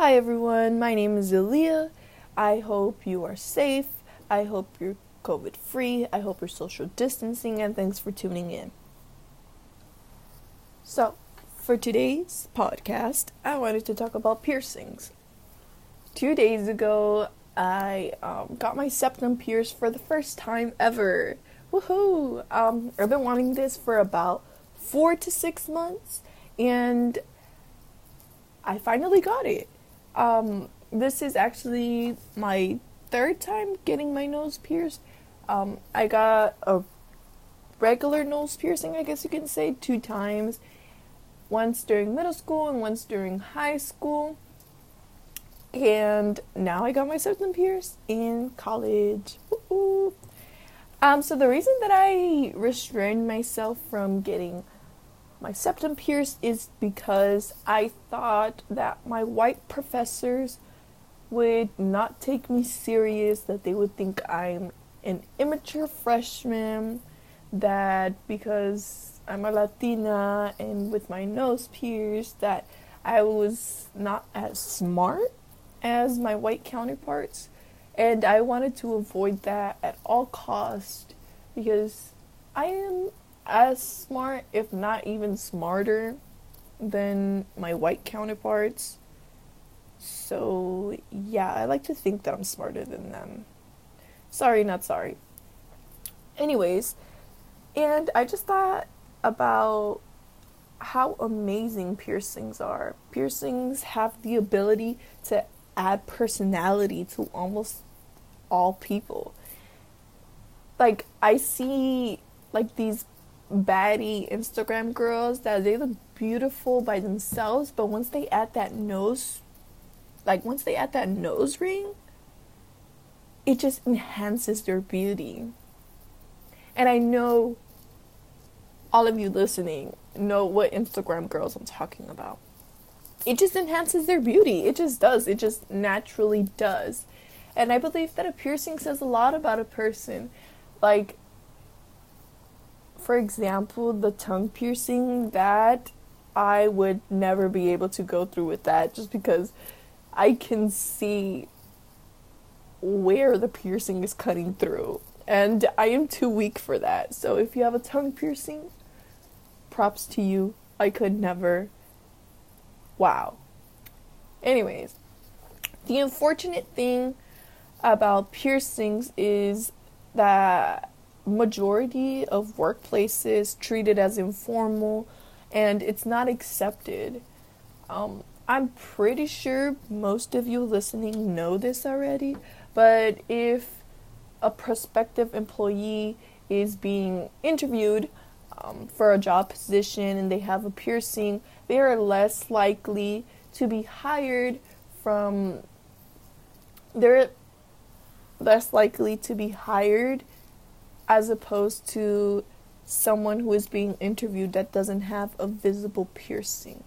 Hi everyone, my name is Aaliyah. I hope you are safe. I hope you're COVID free. I hope you're social distancing, and thanks for tuning in. So, for today's podcast, I wanted to talk about piercings. Two days ago, I um, got my septum pierced for the first time ever. Woohoo! Um, I've been wanting this for about four to six months, and I finally got it. Um, this is actually my third time getting my nose pierced. Um, I got a regular nose piercing, I guess you can say, two times. Once during middle school and once during high school. And now I got my septum pierced in college. Um, so the reason that I restrained myself from getting my septum pierced is because I thought that my white professors would not take me serious, that they would think I'm an immature freshman, that because I'm a Latina and with my nose pierced, that I was not as smart as my white counterparts. And I wanted to avoid that at all cost because I am as smart, if not even smarter, than my white counterparts. So, yeah, I like to think that I'm smarter than them. Sorry, not sorry. Anyways, and I just thought about how amazing piercings are. Piercings have the ability to add personality to almost all people. Like, I see like these baddie Instagram girls that they look beautiful by themselves, but once they add that nose, like once they add that nose ring, it just enhances their beauty. And I know all of you listening know what Instagram girls I'm talking about. It just enhances their beauty. It just does. It just naturally does. And I believe that a piercing says a lot about a person. Like, for example, the tongue piercing, that I would never be able to go through with that just because I can see where the piercing is cutting through. And I am too weak for that. So if you have a tongue piercing, props to you. I could never. Wow. Anyways, the unfortunate thing about piercings is that majority of workplaces treat it as informal and it's not accepted. Um, I'm pretty sure most of you listening know this already, but if a prospective employee is being interviewed um, for a job position and they have a piercing, they are less likely to be hired from. They're less likely to be hired as opposed to someone who is being interviewed that doesn't have a visible piercing.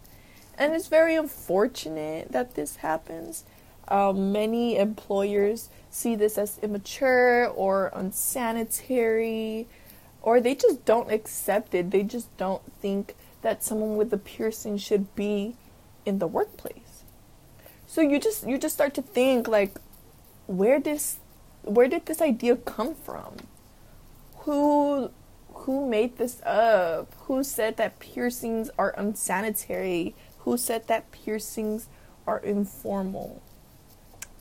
And it's very unfortunate that this happens. Um, many employers see this as immature or unsanitary, or they just don't accept it. They just don't think that someone with a piercing should be in the workplace. So you just you just start to think like where this where did this idea come from? Who who made this up? Who said that piercings are unsanitary? Who said that piercings are informal?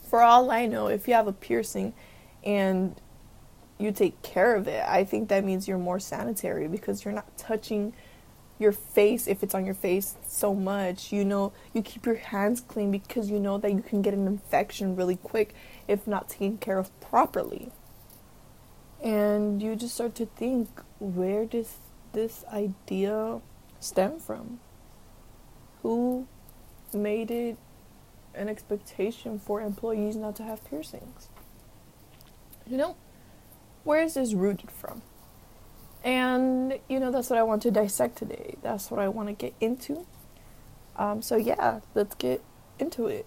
For all I know, if you have a piercing and you take care of it, I think that means you're more sanitary because you're not touching your face if it's on your face so much. You know, you keep your hands clean because you know that you can get an infection really quick if not taken care of properly and you just start to think where does this idea stem from? Who made it an expectation for employees not to have piercings? You know where is this rooted from? And you know that's what i want to dissect today. That's what i want to get into. Um, so yeah let's get into it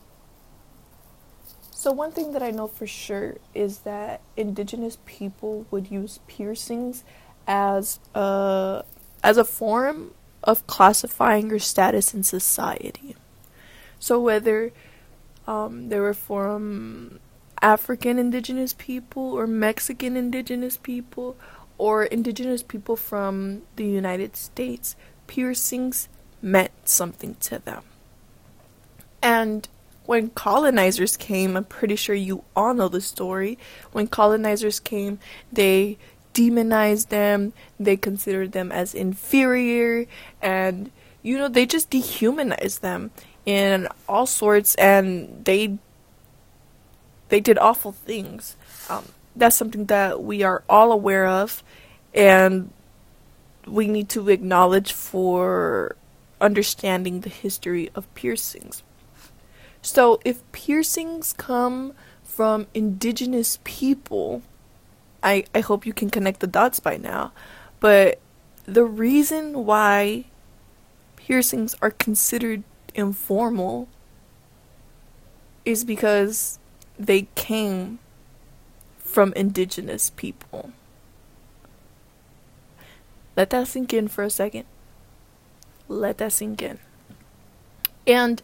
so, one thing that I know for sure is that indigenous people would use piercings as a, as a form of classifying your status in society. So, whether Um, they were from African indigenous people or Mexican indigenous people or indigenous people from the United States. Piercings meant something to them. And when colonizers came, I'm pretty sure you all know the story. When colonizers came, they demonized them, they considered them as inferior, and you know, they just dehumanized them in all sorts and they they did awful things. Um, that's something that we are all aware of and we need to acknowledge for understanding the history of piercings. So, if piercings come from indigenous people, I, I hope you can connect the dots by now. But the reason why piercings are considered informal is because they came from indigenous people. Let that sink in for a second. Let that sink in. And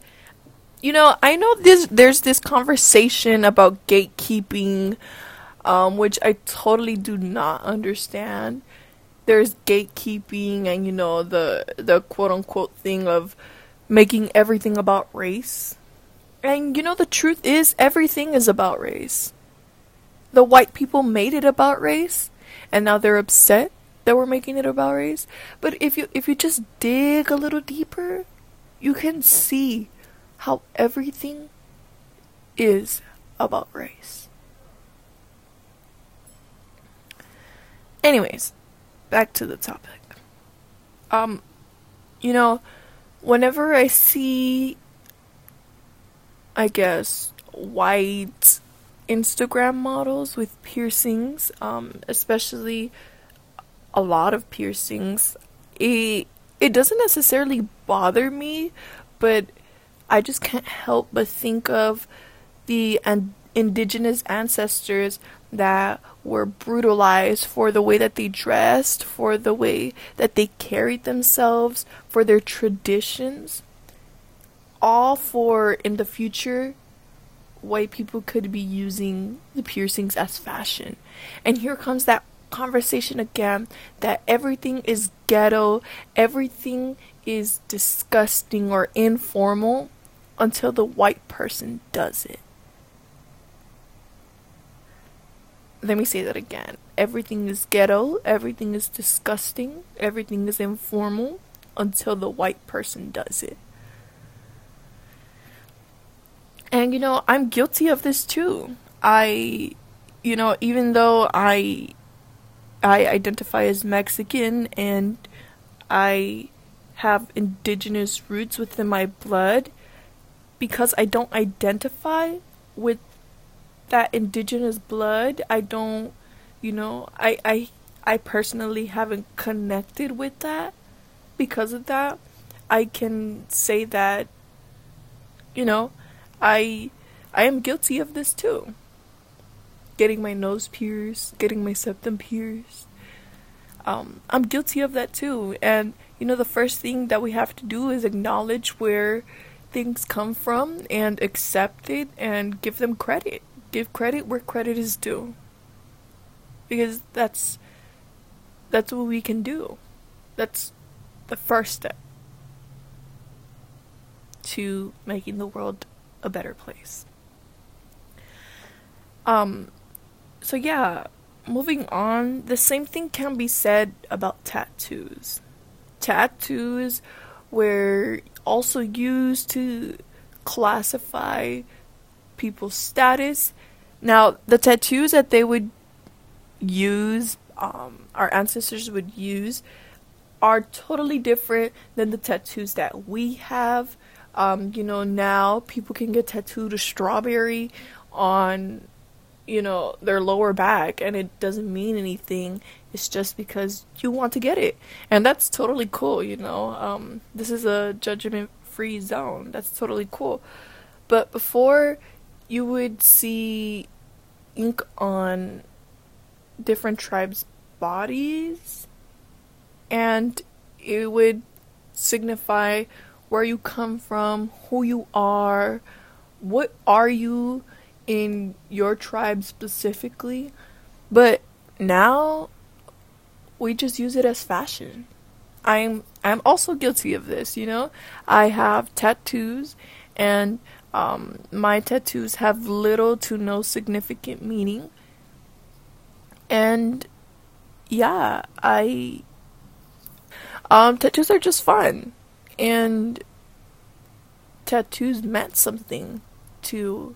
you know, I know this there's this conversation about gatekeeping um, which I totally do not understand. There's gatekeeping and you know the the quote unquote thing of making everything about race. And you know the truth is everything is about race. The white people made it about race and now they're upset that we're making it about race. But if you if you just dig a little deeper, you can see how everything is about race. Anyways, back to the topic. Um, you know, whenever I see, I guess, white Instagram models with piercings, um, especially a lot of piercings, it it doesn't necessarily bother me, but I just can't help but think of the an- indigenous ancestors that were brutalized for the way that they dressed, for the way that they carried themselves, for their traditions. All for in the future, white people could be using the piercings as fashion. And here comes that conversation again that everything is ghetto, everything is disgusting or informal until the white person does it. Let me say that again. Everything is ghetto, everything is disgusting, everything is informal until the white person does it. And you know, I'm guilty of this too. I you know, even though I I identify as Mexican and I have indigenous roots within my blood, because I don't identify with that indigenous blood, I don't, you know, I I I personally haven't connected with that because of that. I can say that you know, I I am guilty of this too. Getting my nose pierced, getting my septum pierced. Um, I'm guilty of that too. And you know, the first thing that we have to do is acknowledge where things come from and accept it and give them credit. Give credit where credit is due. Because that's that's what we can do. That's the first step to making the world a better place. Um so yeah, moving on, the same thing can be said about tattoos. Tattoos were also used to classify people's status. Now, the tattoos that they would use, um, our ancestors would use, are totally different than the tattoos that we have. Um, you know, now people can get tattooed a strawberry on you know, their lower back and it doesn't mean anything. It's just because you want to get it. And that's totally cool, you know. Um, this is a judgment free zone. That's totally cool. But before you would see ink on different tribes' bodies and it would signify where you come from, who you are, what are you in your tribe specifically? But now we just use it as fashion. I'm I'm also guilty of this, you know. I have tattoos and um, my tattoos have little to no significant meaning. And yeah, I um tattoos are just fun. And tattoos meant something to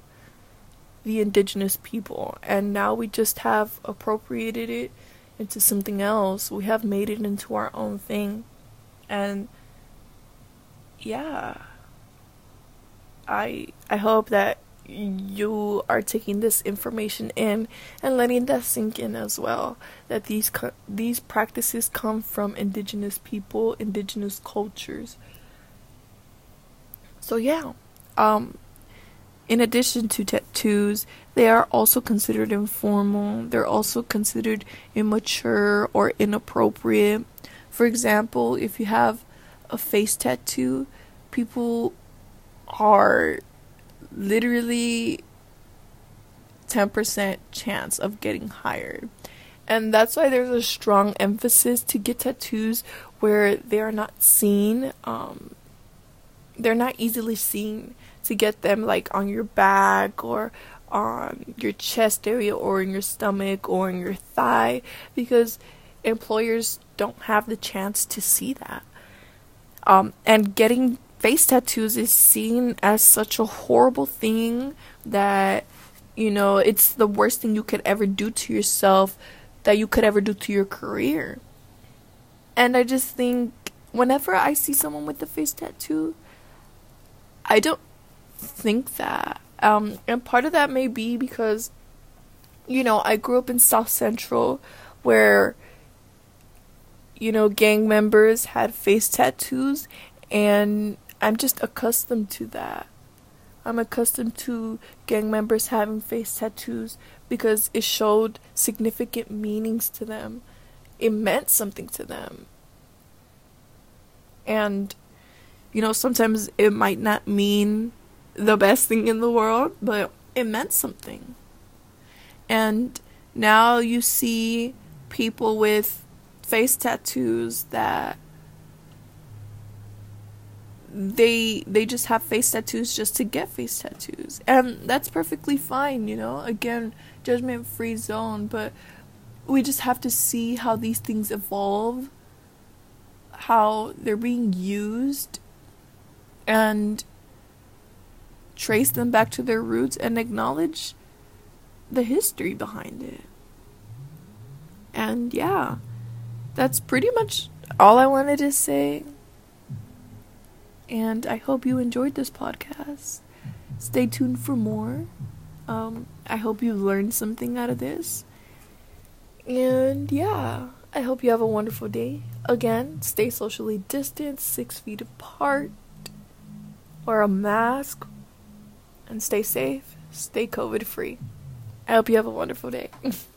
the indigenous people and now we just have appropriated it into something else. We have made it into our own thing. And yeah. I I hope that you are taking this information in and letting that sink in as well that these co- these practices come from indigenous people, indigenous cultures. So yeah. Um in addition to tattoos, they are also considered informal. They're also considered immature or inappropriate. For example, if you have a face tattoo, people are literally 10% chance of getting hired. And that's why there's a strong emphasis to get tattoos where they are not seen. Um, they're not easily seen to get them like on your back or on your chest area or in your stomach or in your thigh because employers don't have the chance to see that. Um, and getting face tattoos is seen as such a horrible thing that, you know, it's the worst thing you could ever do to yourself, that you could ever do to your career. And I just think whenever I see someone with a face tattoo, I don't think that. Um, and part of that may be because, you know, I grew up in South Central where, you know, gang members had face tattoos, and I'm just accustomed to that. I'm accustomed to gang members having face tattoos because it showed significant meanings to them. It meant something to them. And, you know, sometimes it might not mean the best thing in the world, but it meant something. And now you see people with face tattoos that they they just have face tattoos just to get face tattoos and that's perfectly fine you know again judgment free zone but we just have to see how these things evolve how they're being used and trace them back to their roots and acknowledge the history behind it. And yeah, that's pretty much all I wanted to say. And I hope you enjoyed this podcast. Stay tuned for more. Um, I hope you learned something out of this. And yeah, I hope you have a wonderful day. Again, stay socially distanced, six feet apart, wear a mask, and stay safe, stay COVID free. I hope you have a wonderful day.